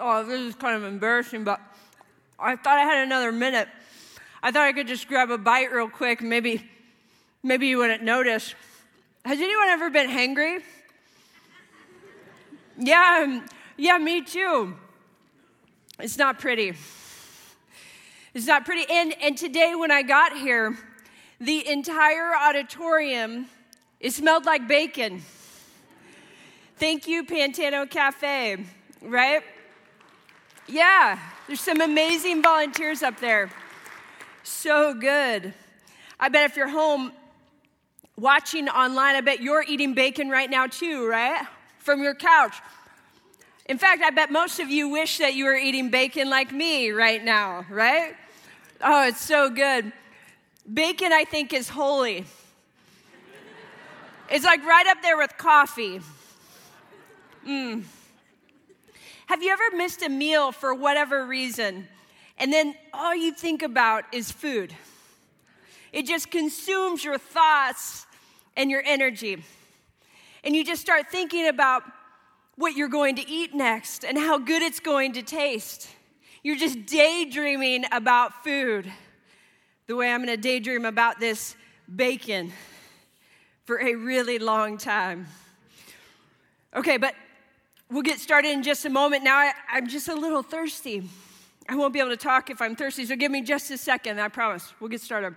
oh, this is kind of embarrassing, but I thought I had another minute. I thought I could just grab a bite real quick. Maybe, maybe you wouldn't notice. Has anyone ever been hangry? Yeah, um, yeah, me too. It's not pretty. It's not pretty. And, and today, when I got here, the entire auditorium it smelled like bacon. Thank you, Pantano Cafe, right? Yeah, there's some amazing volunteers up there. So good. I bet if you're home watching online, I bet you're eating bacon right now too, right? From your couch. In fact, I bet most of you wish that you were eating bacon like me right now, right? Oh, it's so good. Bacon, I think, is holy. It's like right up there with coffee. Mm. Have you ever missed a meal for whatever reason, and then all you think about is food? It just consumes your thoughts and your energy. And you just start thinking about what you're going to eat next and how good it's going to taste. You're just daydreaming about food, the way I'm going to daydream about this bacon for a really long time. Okay, but we'll get started in just a moment. Now, I, am just a little thirsty. I won't be able to talk if I'm thirsty, so give me just a second, I promise. We'll get started.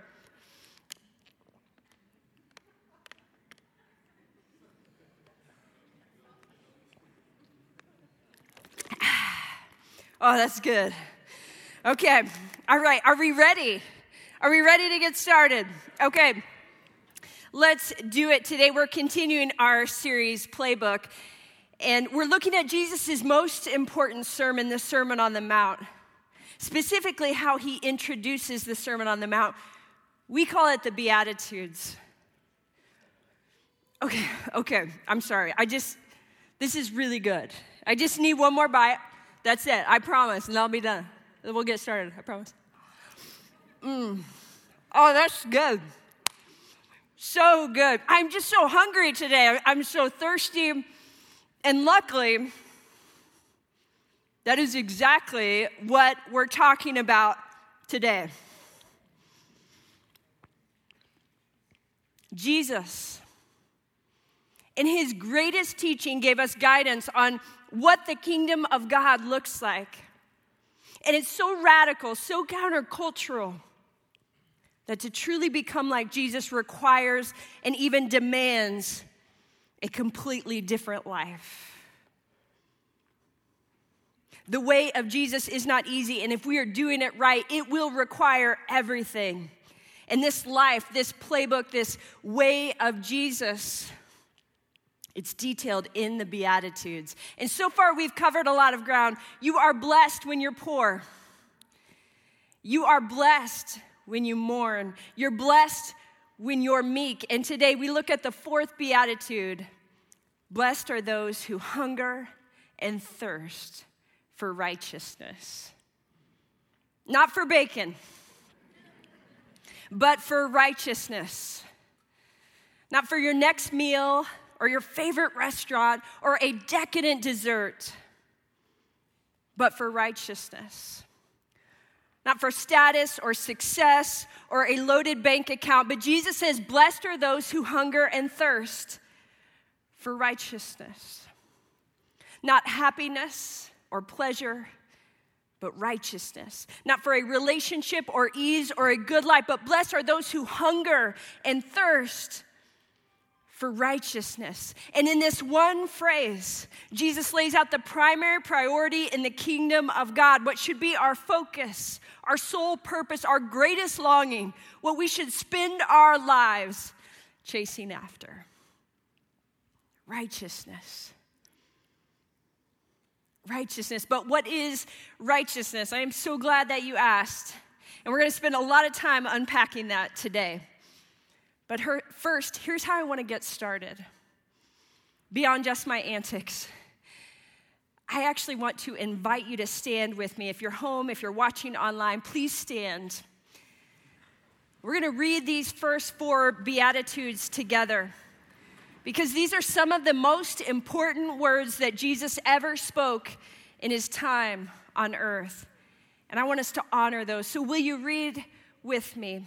Oh, that's good. Okay. All right. Are we ready? Are we ready to get started? Okay. Let's do it. Today we're continuing our series, Playbook, and we're looking at Jesus' most important sermon, the Sermon on the Mount. Specifically, how he introduces the Sermon on the Mount. We call it the Beatitudes. Okay, okay, I'm sorry. I just, this is really good. I just need one more bite. That's it. I promise, and I'll be done. We'll get started. I promise. Mm. Oh, that's good. So good. I'm just so hungry today. I'm so thirsty. And luckily, that is exactly what we're talking about today. Jesus, in his greatest teaching, gave us guidance on what the kingdom of God looks like. And it's so radical, so countercultural, that to truly become like Jesus requires and even demands a completely different life. The way of Jesus is not easy, and if we are doing it right, it will require everything. And this life, this playbook, this way of Jesus it's detailed in the Beatitudes. And so far, we've covered a lot of ground. You are blessed when you're poor. You are blessed when you mourn. You're blessed when you're meek. And today, we look at the fourth Beatitude Blessed are those who hunger and thirst for righteousness. Not for bacon, but for righteousness. Not for your next meal or your favorite restaurant or a decadent dessert, but for righteousness. Not for status or success or a loaded bank account, but Jesus says, Blessed are those who hunger and thirst for righteousness. Not happiness or pleasure, but righteousness. Not for a relationship or ease or a good life, but blessed are those who hunger and thirst for righteousness. And in this one phrase, Jesus lays out the primary priority in the kingdom of God, what should be our focus, our sole purpose, our greatest longing, what we should spend our lives chasing after righteousness. Righteousness. But what is righteousness? I am so glad that you asked. And we're going to spend a lot of time unpacking that today. But her, first, here's how I want to get started. Beyond just my antics, I actually want to invite you to stand with me. If you're home, if you're watching online, please stand. We're going to read these first four Beatitudes together because these are some of the most important words that Jesus ever spoke in his time on earth. And I want us to honor those. So, will you read with me?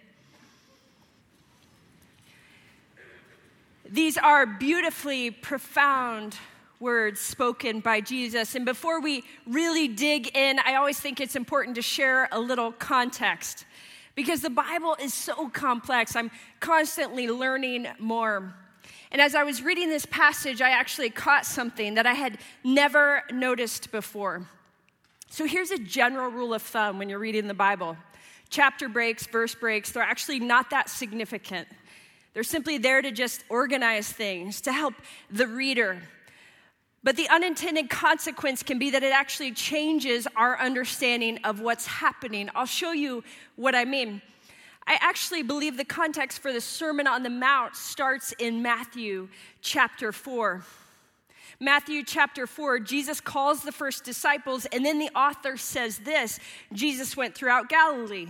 These are beautifully profound words spoken by Jesus. And before we really dig in, I always think it's important to share a little context because the Bible is so complex. I'm constantly learning more. And as I was reading this passage, I actually caught something that I had never noticed before. So here's a general rule of thumb when you're reading the Bible chapter breaks, verse breaks, they're actually not that significant. They're simply there to just organize things, to help the reader. But the unintended consequence can be that it actually changes our understanding of what's happening. I'll show you what I mean. I actually believe the context for the Sermon on the Mount starts in Matthew chapter 4. Matthew chapter 4, Jesus calls the first disciples, and then the author says this Jesus went throughout Galilee,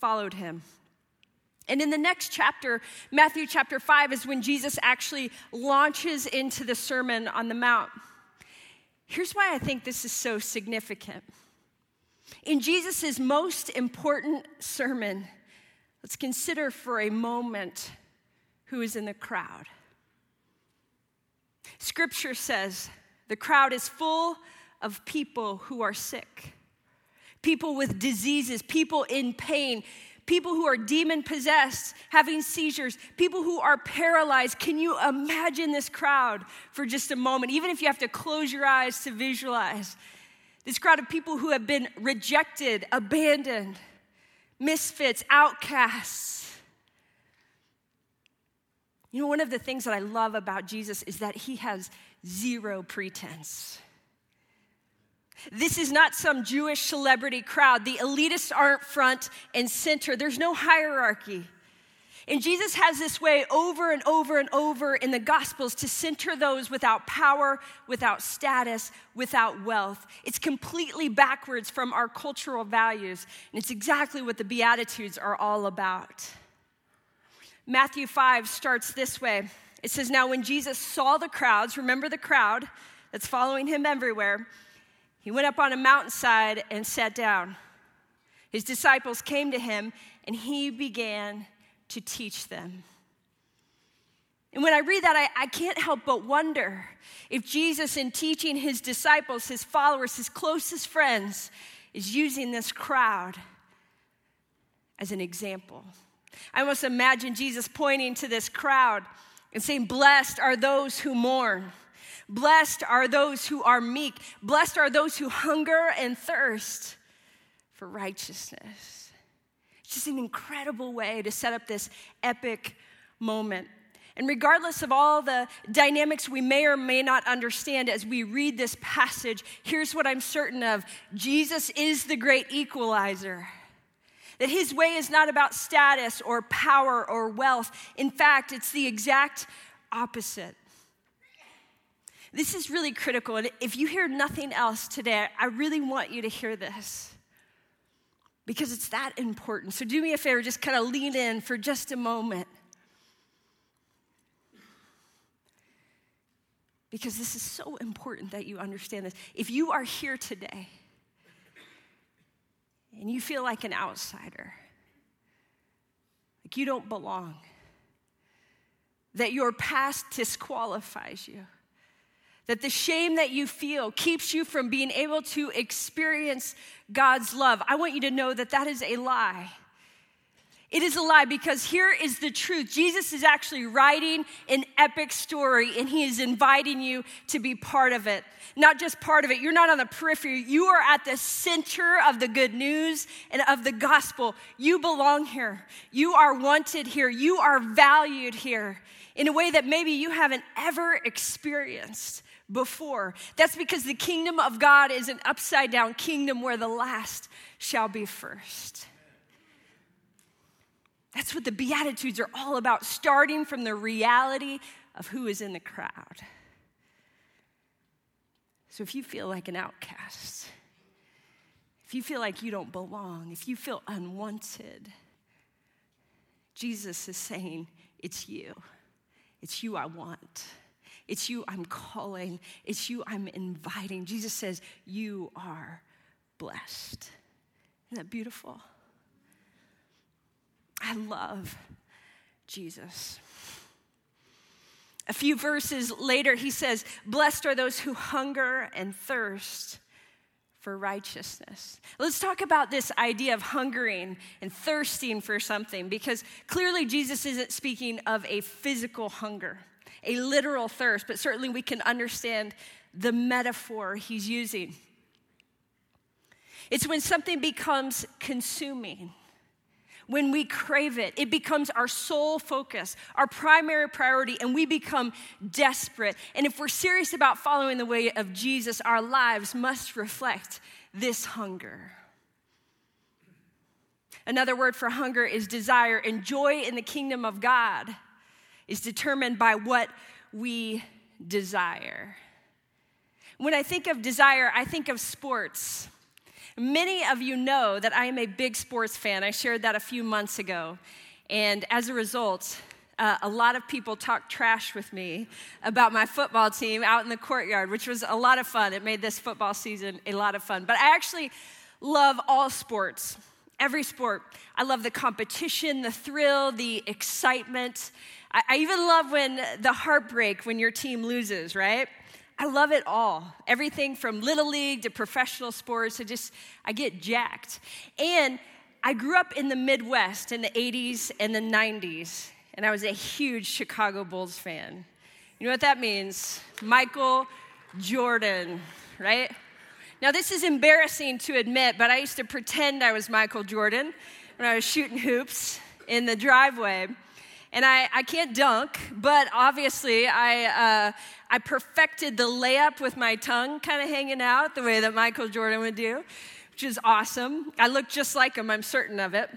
followed him. And in the next chapter, Matthew chapter 5, is when Jesus actually launches into the Sermon on the Mount. Here's why I think this is so significant. In Jesus' most important sermon, let's consider for a moment who is in the crowd. Scripture says the crowd is full of people who are sick, people with diseases, people in pain, people who are demon possessed, having seizures, people who are paralyzed. Can you imagine this crowd for just a moment, even if you have to close your eyes to visualize? This crowd of people who have been rejected, abandoned, misfits, outcasts. You know, one of the things that I love about Jesus is that he has zero pretense. This is not some Jewish celebrity crowd. The elitists aren't front and center, there's no hierarchy. And Jesus has this way over and over and over in the Gospels to center those without power, without status, without wealth. It's completely backwards from our cultural values, and it's exactly what the Beatitudes are all about. Matthew 5 starts this way it says, Now when Jesus saw the crowds, remember the crowd that's following him everywhere, he went up on a mountainside and sat down. His disciples came to him, and he began to teach them. And when I read that, I, I, can't help but wonder if Jesus, in teaching his disciples, his followers, his closest friends, is using this crowd as an example. I almost imagine Jesus pointing to this crowd and saying, Blessed are those who mourn. Blessed are those who are meek. Blessed are those who hunger and thirst for righteousness. It's just an incredible way to set up this epic moment. And regardless of all the dynamics we may or may not understand as we read this passage, here's what I'm certain of Jesus is the great equalizer. That his way is not about status or power or wealth. In fact, it's the exact opposite. This is really critical. And if you hear nothing else today, I really want you to hear this because it's that important. So do me a favor, just kind of lean in for just a moment. Because this is so important that you understand this. If you are here today, and you feel like an outsider, like you don't belong, that your past disqualifies you, that the shame that you feel keeps you from being able to experience God's love, I want you to know that that is a lie. It is a lie because here is the truth. Jesus is actually writing an epic story and he is inviting you to be part of it. Not just part of it, you're not on the periphery, you are at the center of the good news and of the gospel. You belong here, you are wanted here, you are valued here in a way that maybe you haven't ever experienced before. That's because the kingdom of God is an upside down kingdom where the last shall be first. That's what the Beatitudes are all about, starting from the reality of who is in the crowd. So if you feel like an outcast, if you feel like you don't belong, if you feel unwanted, Jesus is saying, It's you. It's you I want. It's you I'm calling. It's you I'm inviting. Jesus says, You are blessed. Isn't that beautiful? I love Jesus. A few verses later, he says, Blessed are those who hunger and thirst for righteousness. Let's talk about this idea of hungering and thirsting for something because clearly Jesus isn't speaking of a physical hunger, a literal thirst, but certainly we can understand the metaphor he's using. It's when something becomes consuming when we crave it, it becomes our sole focus, our primary priority, and we become desperate. And if we're serious about following the way of Jesus, our lives must reflect this hunger. Another word for hunger is desire, and joy in the kingdom of God is determined by what we desire. When I think of desire, I think of sports. Many of you know that I am a big sports fan. I shared that a few months ago. And as a result, uh, a lot of people talked trash with me about my football team out in the courtyard, which was a lot of fun. It made this football season a lot of fun. But I actually love all sports, every sport. I love the competition, the thrill, the excitement. I, I even love when the heartbreak when your team loses, right? I love it all. Everything from little league to professional sports. I just, I get jacked. And I grew up in the Midwest in the 80s and the 90s, and I was a huge Chicago Bulls fan. You know what that means? Michael Jordan, right? Now, this is embarrassing to admit, but I used to pretend I was Michael Jordan when I was shooting hoops in the driveway. And I, I can't dunk, but obviously I, uh, I perfected the layup with my tongue kind of hanging out the way that Michael Jordan would do, which is awesome. I look just like him, I'm certain of it.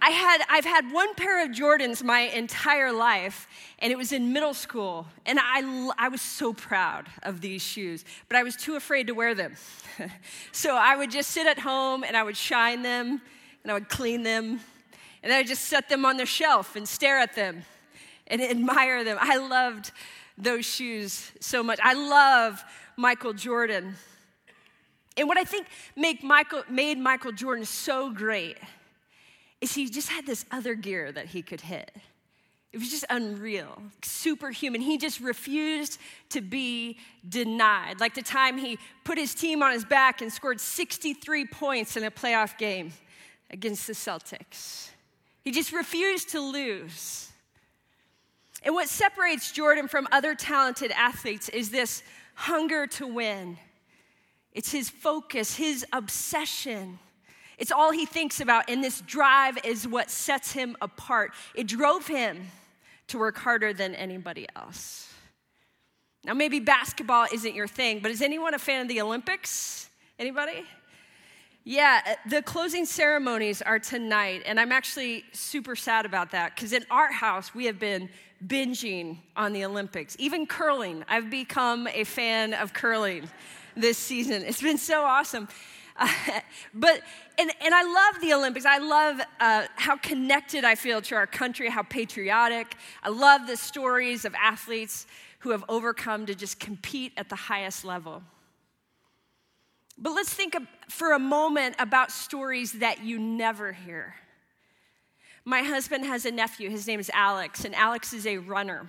I had, I've had one pair of Jordans my entire life, and it was in middle school. And I, I was so proud of these shoes, but I was too afraid to wear them. so I would just sit at home and I would shine them and I would clean them and I just set them on the shelf and stare at them and admire them. I loved those shoes so much. I love Michael Jordan. And what I think make Michael, made Michael Jordan so great is he just had this other gear that he could hit. It was just unreal, superhuman. He just refused to be denied. Like the time he put his team on his back and scored 63 points in a playoff game against the Celtics. He just refused to lose. And what separates Jordan from other talented athletes is this hunger to win. It's his focus, his obsession. It's all he thinks about, and this drive is what sets him apart. It drove him to work harder than anybody else. Now, maybe basketball isn't your thing, but is anyone a fan of the Olympics? Anybody? Yeah, uh, the closing ceremonies are tonight, and I'm actually super sad about that because in our house, we have been binging on the Olympics. Even curling, I've become a fan of curling this season. It's been so awesome. But, and, and I love the Olympics. I love uh, how connected I feel to our country, how patriotic. I love the stories of athletes who have overcome to just compete at the highest level. But let's think for a moment about stories that you never hear. My husband has a nephew, his name is Alex, and Alex is a runner.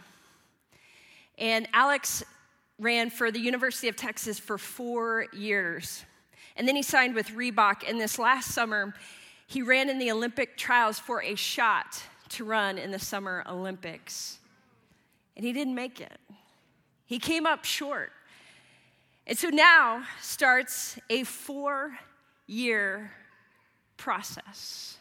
And Alex ran for the University of Texas for four years. And then he signed with Reebok. And this last summer, he ran in the Olympic trials for a shot to run in the Summer Olympics. And he didn't make it, he came up short. And so now starts a four year process.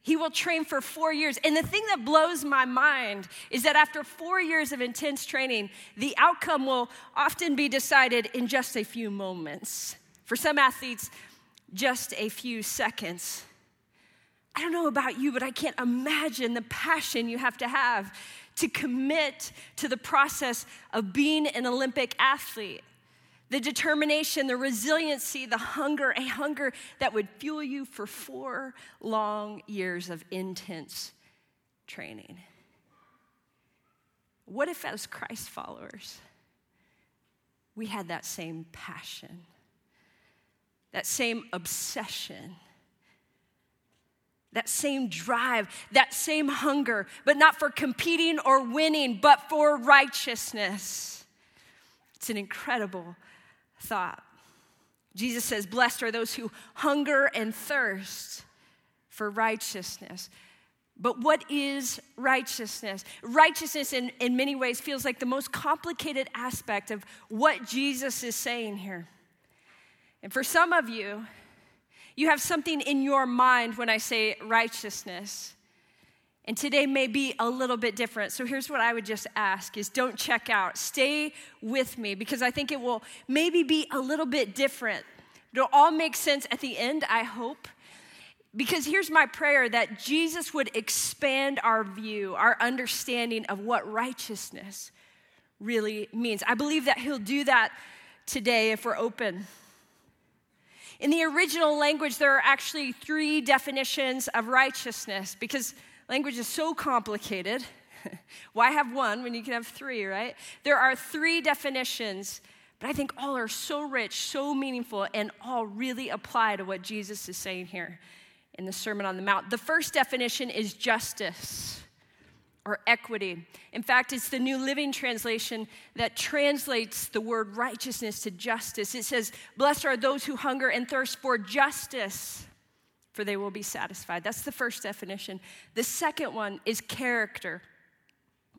He will train for four years. And the thing that blows my mind is that after four years of intense training, the outcome will often be decided in just a few moments. For some athletes, just a few seconds. I don't know about you, but I can't imagine the passion you have to have to commit to the process of being an Olympic athlete. The determination, the resiliency, the hunger, a hunger that would fuel you for four long years of intense training. What if, as Christ followers, we had that same passion, that same obsession? That same drive, that same hunger, but not for competing or winning, but for righteousness. It's an incredible thought. Jesus says, Blessed are those who hunger and thirst for righteousness. But what is righteousness? Righteousness, in, in many ways, feels like the most complicated aspect of what Jesus is saying here. And for some of you, you have something in your mind when I say righteousness. And today may be a little bit different. So here's what I would just ask is don't check out. Stay with me because I think it will maybe be a little bit different. It'll all make sense at the end, I hope. Because here's my prayer that Jesus would expand our view, our understanding of what righteousness really means. I believe that he'll do that today if we're open. In the original language, there are actually three definitions of righteousness because language is so complicated. Why have one when you can have three, right? There are three definitions, but I think all are so rich, so meaningful, and all really apply to what Jesus is saying here in the Sermon on the Mount. The first definition is justice or equity. In fact, it's the New Living Translation that translates the word righteousness to justice. It says, Blessed are those who hunger and thirst for justice, for they will be satisfied. That's the first definition. The second one is character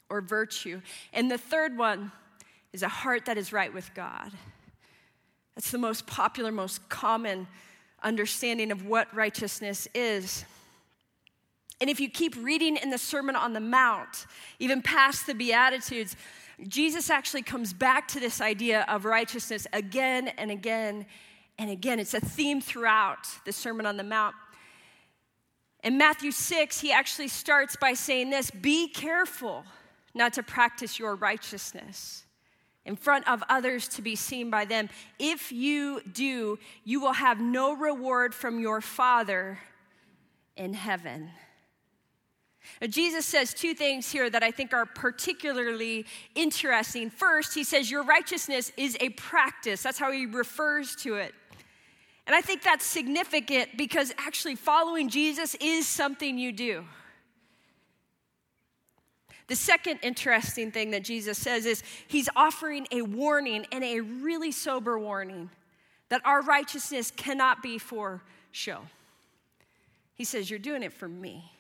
or virtue. And the third one is a heart that is right with God. That's the most popular, most common understanding of what righteousness is. And if you keep reading in the Sermon on the Mount, even past the Beatitudes, Jesus actually comes back to this idea of righteousness again and again and again. It's a theme throughout the Sermon on the Mount. In Matthew 6, he actually starts by saying this Be careful not to practice your righteousness in front of others to be seen by them. If you do, you will have no reward from your Father in heaven. Jesus says two things here that I think are particularly interesting. First, he says, Your righteousness is a practice. That's how he refers to it. And I think that's significant because actually following Jesus is something you do. The second interesting thing that Jesus says is he's offering a warning and a really sober warning that our righteousness cannot be for show. He says, You're doing it for me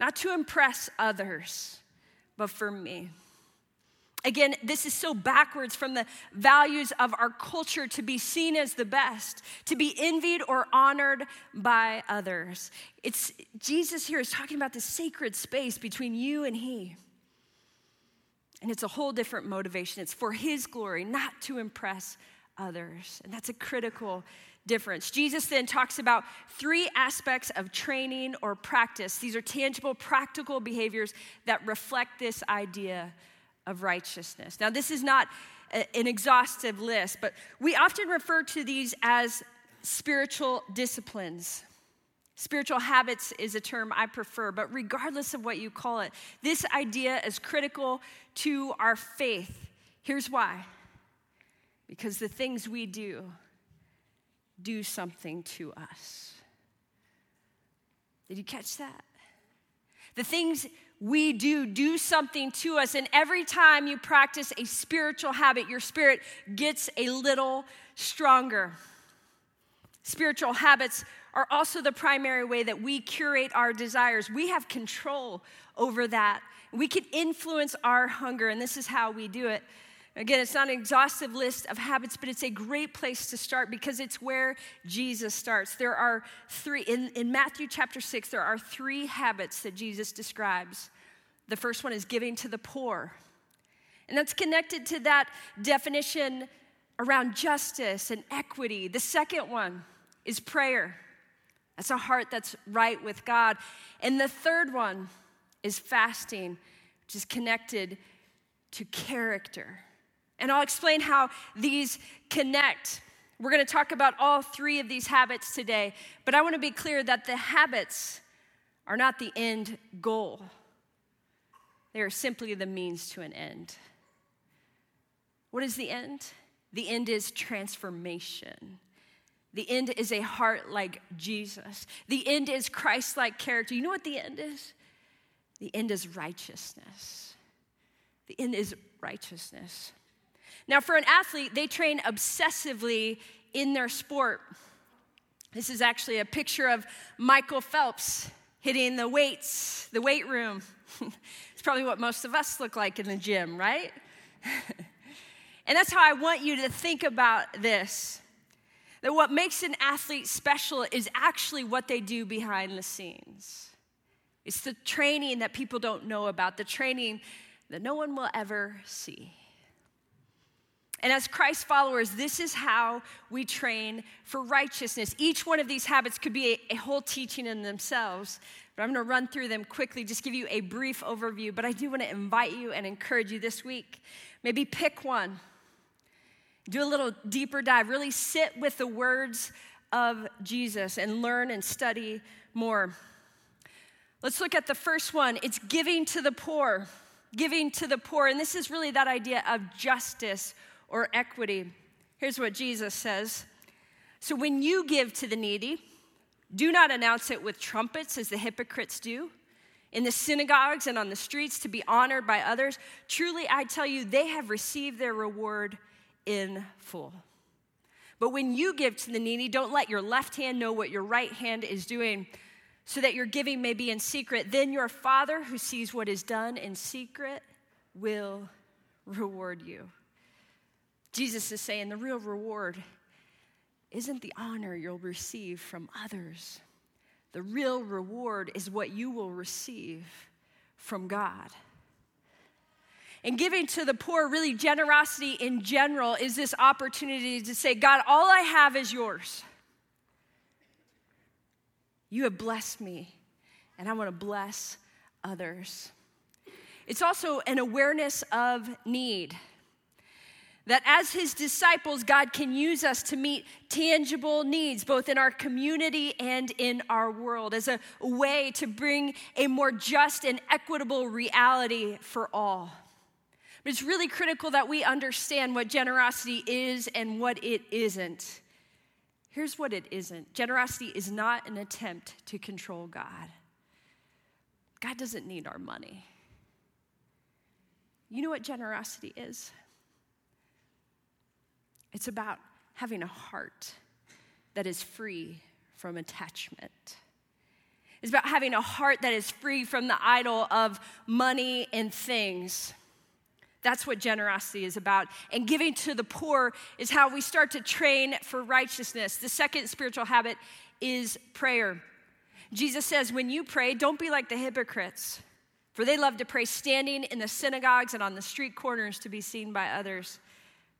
not to impress others, but for me. Again, this is so backwards from the values of our culture to be seen as the best, to be envied or honored by others. It's Jesus here is talking about the sacred space between you and he. And it's a whole different motivation. It's for his glory, not to impress others. And that's a critical difference. Jesus then talks about three aspects of training or practice. These are tangible, practical behaviors that reflect this idea of righteousness. Now, this is not a, an exhaustive list, but we often refer to these as spiritual disciplines. Spiritual habits is a term I prefer, but regardless of what you call it, this idea is critical to our faith. Here's why because the things we do do something to us. Did you catch that? The things we do do something to us. And every time you practice a spiritual habit, your spirit gets a little stronger. Spiritual habits are also the primary way that we curate our desires. We have control over that. We can influence our hunger, and this is how we do it. Again, it's not an exhaustive list of habits, but it's a great place to start because it's where Jesus starts. There are three, in, in Matthew chapter 6, there are three habits that Jesus describes. The first one is giving to the poor, and that's connected to that definition around justice and equity. The second one is prayer. That's a heart that's right with God. And the third one is fasting, which is connected to character. And I'll explain how these connect. We're going to talk about all three of these habits today, but I want to be clear that the habits are not the end goal, they are simply the means to an end. What is the end? The end is transformation. The end is a heart like Jesus. The end is Christ like character. You know what the end is? The end is righteousness. The end is righteousness. Now, for an athlete, they train obsessively in their sport. This is actually a picture of Michael Phelps hitting the weights, the weight room. it's probably what most of us look like in the gym, right? and that's how I want you to think about this. That what makes an athlete special is actually what they do behind the scenes. It's the training that people don't know about, the training that no one will ever see. And as Christ followers, this is how we train for righteousness. Each one of these habits could be a, a whole teaching in themselves, but I'm going to run through them quickly, just give you a brief overview. But I do want to invite you and encourage you this week. Maybe pick one, do a little deeper dive, really sit with the words of Jesus and learn and study more. Let's look at the first one it's giving to the poor. Giving to the poor. And this is really that idea of justice or equity. Here's what Jesus says So when you give to the needy, do not announce it with trumpets as the hypocrites do in the synagogues and on the streets to be honored by others. Truly, I tell you, they have received their reward in full. But when you give to the needy, don't let your left hand know what your right hand is doing, so that your giving may be in secret. Then your Father, who sees what is done in secret, will reward you. Jesus is saying the real reward isn't the honor you'll receive from others. The real reward is what you will receive from God. And giving to the poor, really, generosity in general is this opportunity to say, God, all I have is yours. You have blessed me, and I want to bless others. It's also an awareness of need. That as his disciples, God can use us to meet tangible needs, both in our community and in our world, as a way to bring a more just and equitable reality for all. But it's really critical that we understand what generosity is and what it isn't. Here's what it isn't generosity is not an attempt to control God. God doesn't need our money. You know what generosity is? It's about having a heart that is free from attachment. It's about having a heart that is free from the idol of money and things. That's what generosity is about. And giving to the poor is how we start to train for righteousness. The second spiritual habit is prayer. Jesus says, when you pray, don't be like the hypocrites, for they love to pray standing in the synagogues and on the street corners to be seen by others.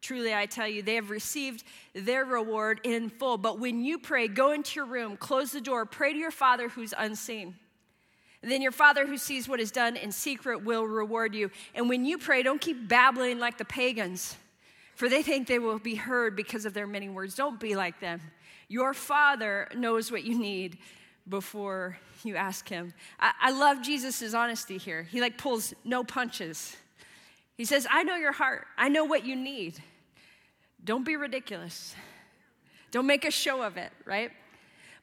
Truly, I tell you, they have received their reward in full. But when you pray, go into your room, close the door, pray to your Father who's unseen. And then your Father who sees what is done in secret will reward you. And when you pray, don't keep babbling like the pagans, for they think they will be heard because of their many words. Don't be like them. Your Father knows what you need before you ask Him. I, I love Jesus' honesty here. He like pulls no punches. He says, I know your heart, I know what you need. Don't be ridiculous. Don't make a show of it, right?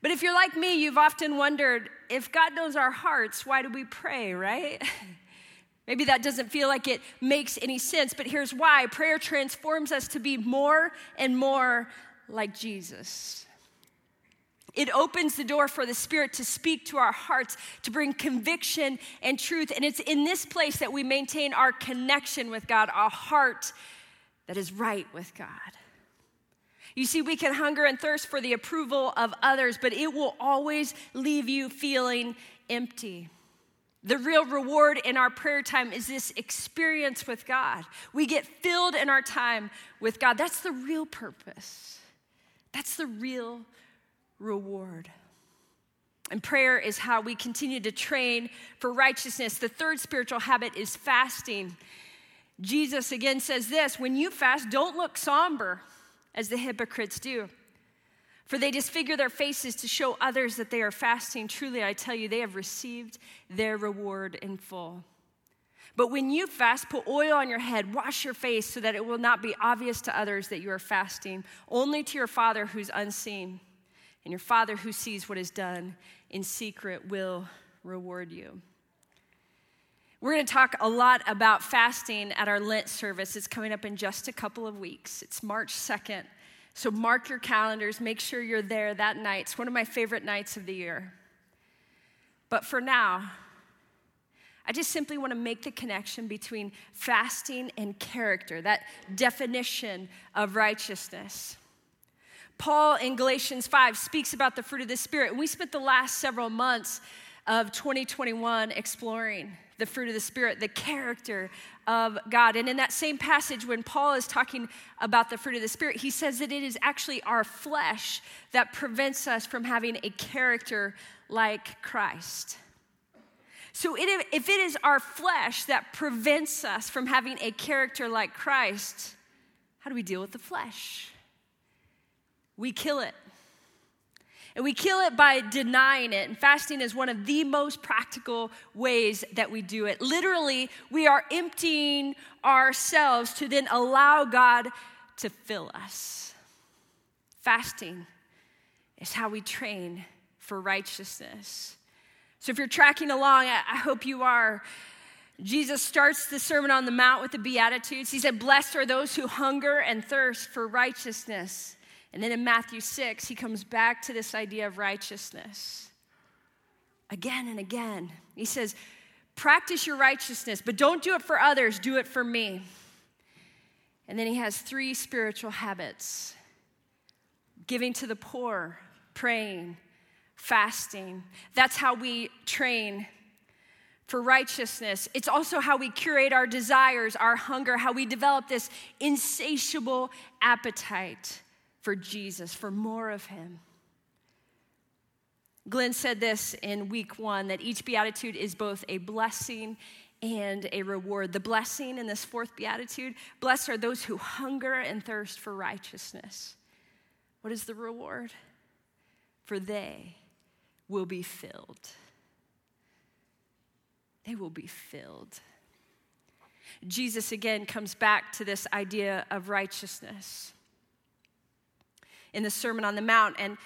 But if you're like me, you've often wondered if God knows our hearts, why do we pray, right? Maybe that doesn't feel like it makes any sense, but here's why prayer transforms us to be more and more like Jesus. It opens the door for the Spirit to speak to our hearts, to bring conviction and truth. And it's in this place that we maintain our connection with God, our heart that is right with God. You see, we can hunger and thirst for the approval of others, but it will always leave you feeling empty. The real reward in our prayer time is this experience with God. We get filled in our time with God. That's the real purpose. That's the real reward. And prayer is how we continue to train for righteousness. The third spiritual habit is fasting. Jesus again says this when you fast, don't look somber as the hypocrites do. For they disfigure their faces to show others that they are fasting. Truly, I tell you, they have received their reward in full. But when you fast, put oil on your head, wash your face so that it will not be obvious to others that you are fasting, only to your Father who's unseen. And your Father who sees what is done in secret will reward you. We're going to talk a lot about fasting at our Lent service. It's coming up in just a couple of weeks. It's March 2nd. So mark your calendars, make sure you're there that night. It's one of my favorite nights of the year. But for now, I just simply want to make the connection between fasting and character, that definition of righteousness. Paul in Galatians 5 speaks about the fruit of the Spirit. We spent the last several months of 2021 exploring the fruit of the Spirit, the character of God. And in that same passage, when Paul is talking about the fruit of the Spirit, he says that it is actually our flesh that prevents us from having a character like Christ. So, if it is our flesh that prevents us from having a character like Christ, how do we deal with the flesh? we kill it. And we kill it by denying it. And fasting is one of the most practical ways that we do it. Literally, we are emptying ourselves to then allow God to fill us. Fasting is how we train for righteousness. So if you're tracking along, I hope you are. Jesus starts the Sermon on the Mount with the Beatitudes. He said, Blessed are those who hunger and thirst for righteousness and then in Matthew 6, he comes back to this idea of righteousness again and again. He says, Practice your righteousness, but don't do it for others, do it for me. And then he has three spiritual habits giving to the poor, praying, fasting. That's how we train for righteousness. It's also how we curate our desires, our hunger, how we develop this insatiable appetite for Jesus, for more of Him. Glenn said this in week one that each beatitude is both a blessing and a reward. The blessing in this fourth beatitude blessed are those who hunger and thirst for righteousness. What is the reward? For they will be filled. They will be filled. Jesus again comes back to this idea of righteousness in the Sermon on the Mount. And,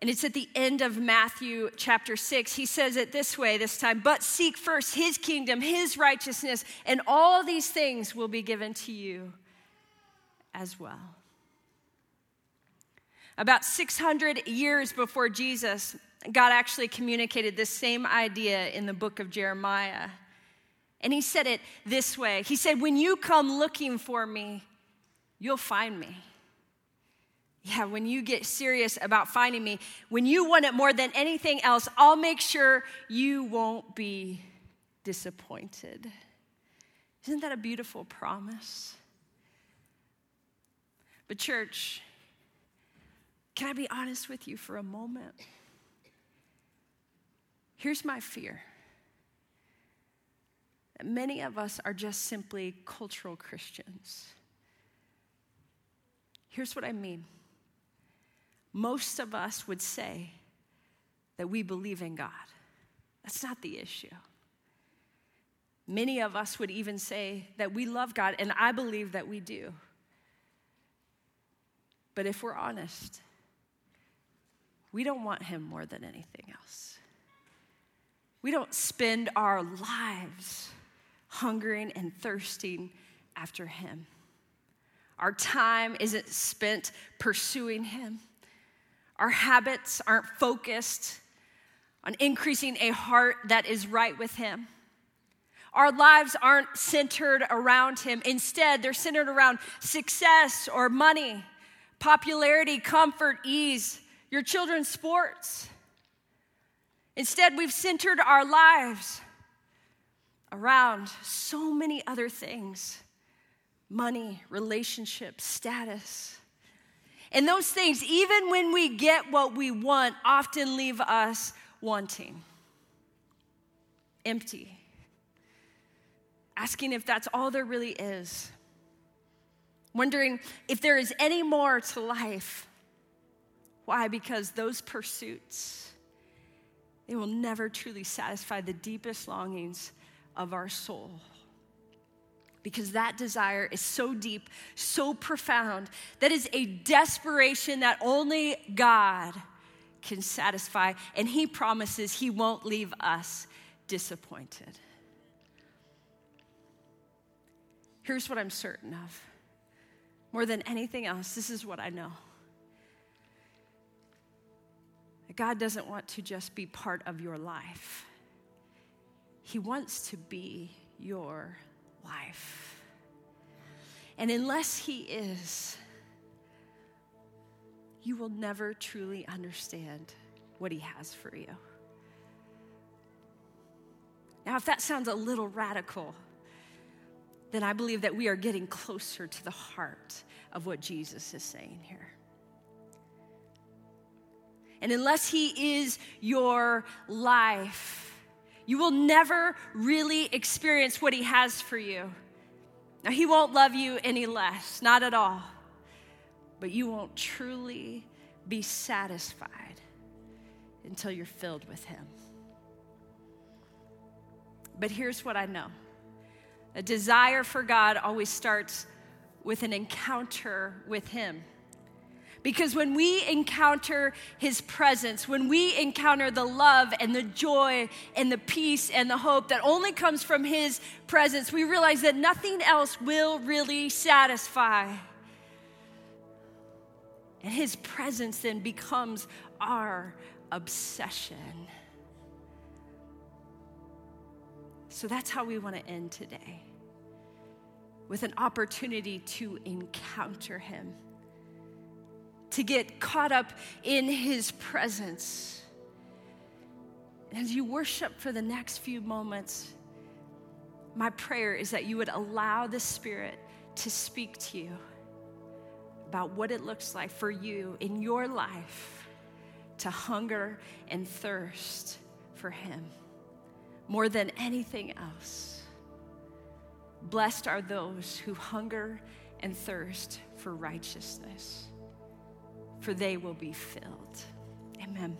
and it's at the end of Matthew chapter 6. He says it this way this time But seek first his kingdom, his righteousness, and all these things will be given to you as well. About 600 years before Jesus, God actually communicated this same idea in the book of Jeremiah. And he said it this way He said, When you come looking for me, you'll find me. Yeah, when you get serious about finding me, when you want it more than anything else, I'll make sure you won't be disappointed. Isn't that a beautiful promise? But, church, can I be honest with you for a moment? Here's my fear that many of us are just simply cultural Christians. Here's what I mean most of us would say that we believe in God. That's not the issue. Many of us would even say that we love God, and I believe that we do. But if we're honest, we don't want Him more than anything else. We don't spend our lives hungering and thirsting after Him. Our time isn't spent pursuing Him. Our habits aren't focused on increasing a heart that is right with Him. Our lives aren't centered around Him. Instead, they're centered around success or money, popularity, comfort, ease, your children's sports. Instead, we've centered our lives around so many other things money, relationships, status. And those things, even when we get what we want, often leave us wanting, empty, asking if that's all there really is, wondering if there is any more to life. Why? Because those pursuits, they will never truly satisfy the deepest longings of our soul. Because that desire is so deep, so profound, that is a desperation that only God can satisfy. And He promises He won't leave us disappointed. Here's what I'm certain of more than anything else, this is what I know. God doesn't want to just be part of your life. He wants to be your life. And unless He is, you will never truly understand what He has for you. Now, if that sounds a little radical, then I believe that we are getting closer to the heart of what Jesus is saying here. And unless He is your life, you will never really experience what He has for you. Now, He won't love you any less, not at all. But you won't truly be satisfied until you're filled with Him. But here's what I know a desire for God always starts with an encounter with Him. Because when we encounter His presence, when we encounter the love and the joy and the peace and the hope that only comes from His presence, we realize that nothing else will really satisfy. And His presence then becomes our obsession. So that's how we want to end today with an opportunity to encounter Him to get caught up in his presence. As you worship for the next few moments, my prayer is that you would allow the Spirit to speak to you about what it looks like for you in your life to hunger and thirst for Him more than anything else. Blessed are those who hunger and thirst for righteousness for they will be filled. Amen.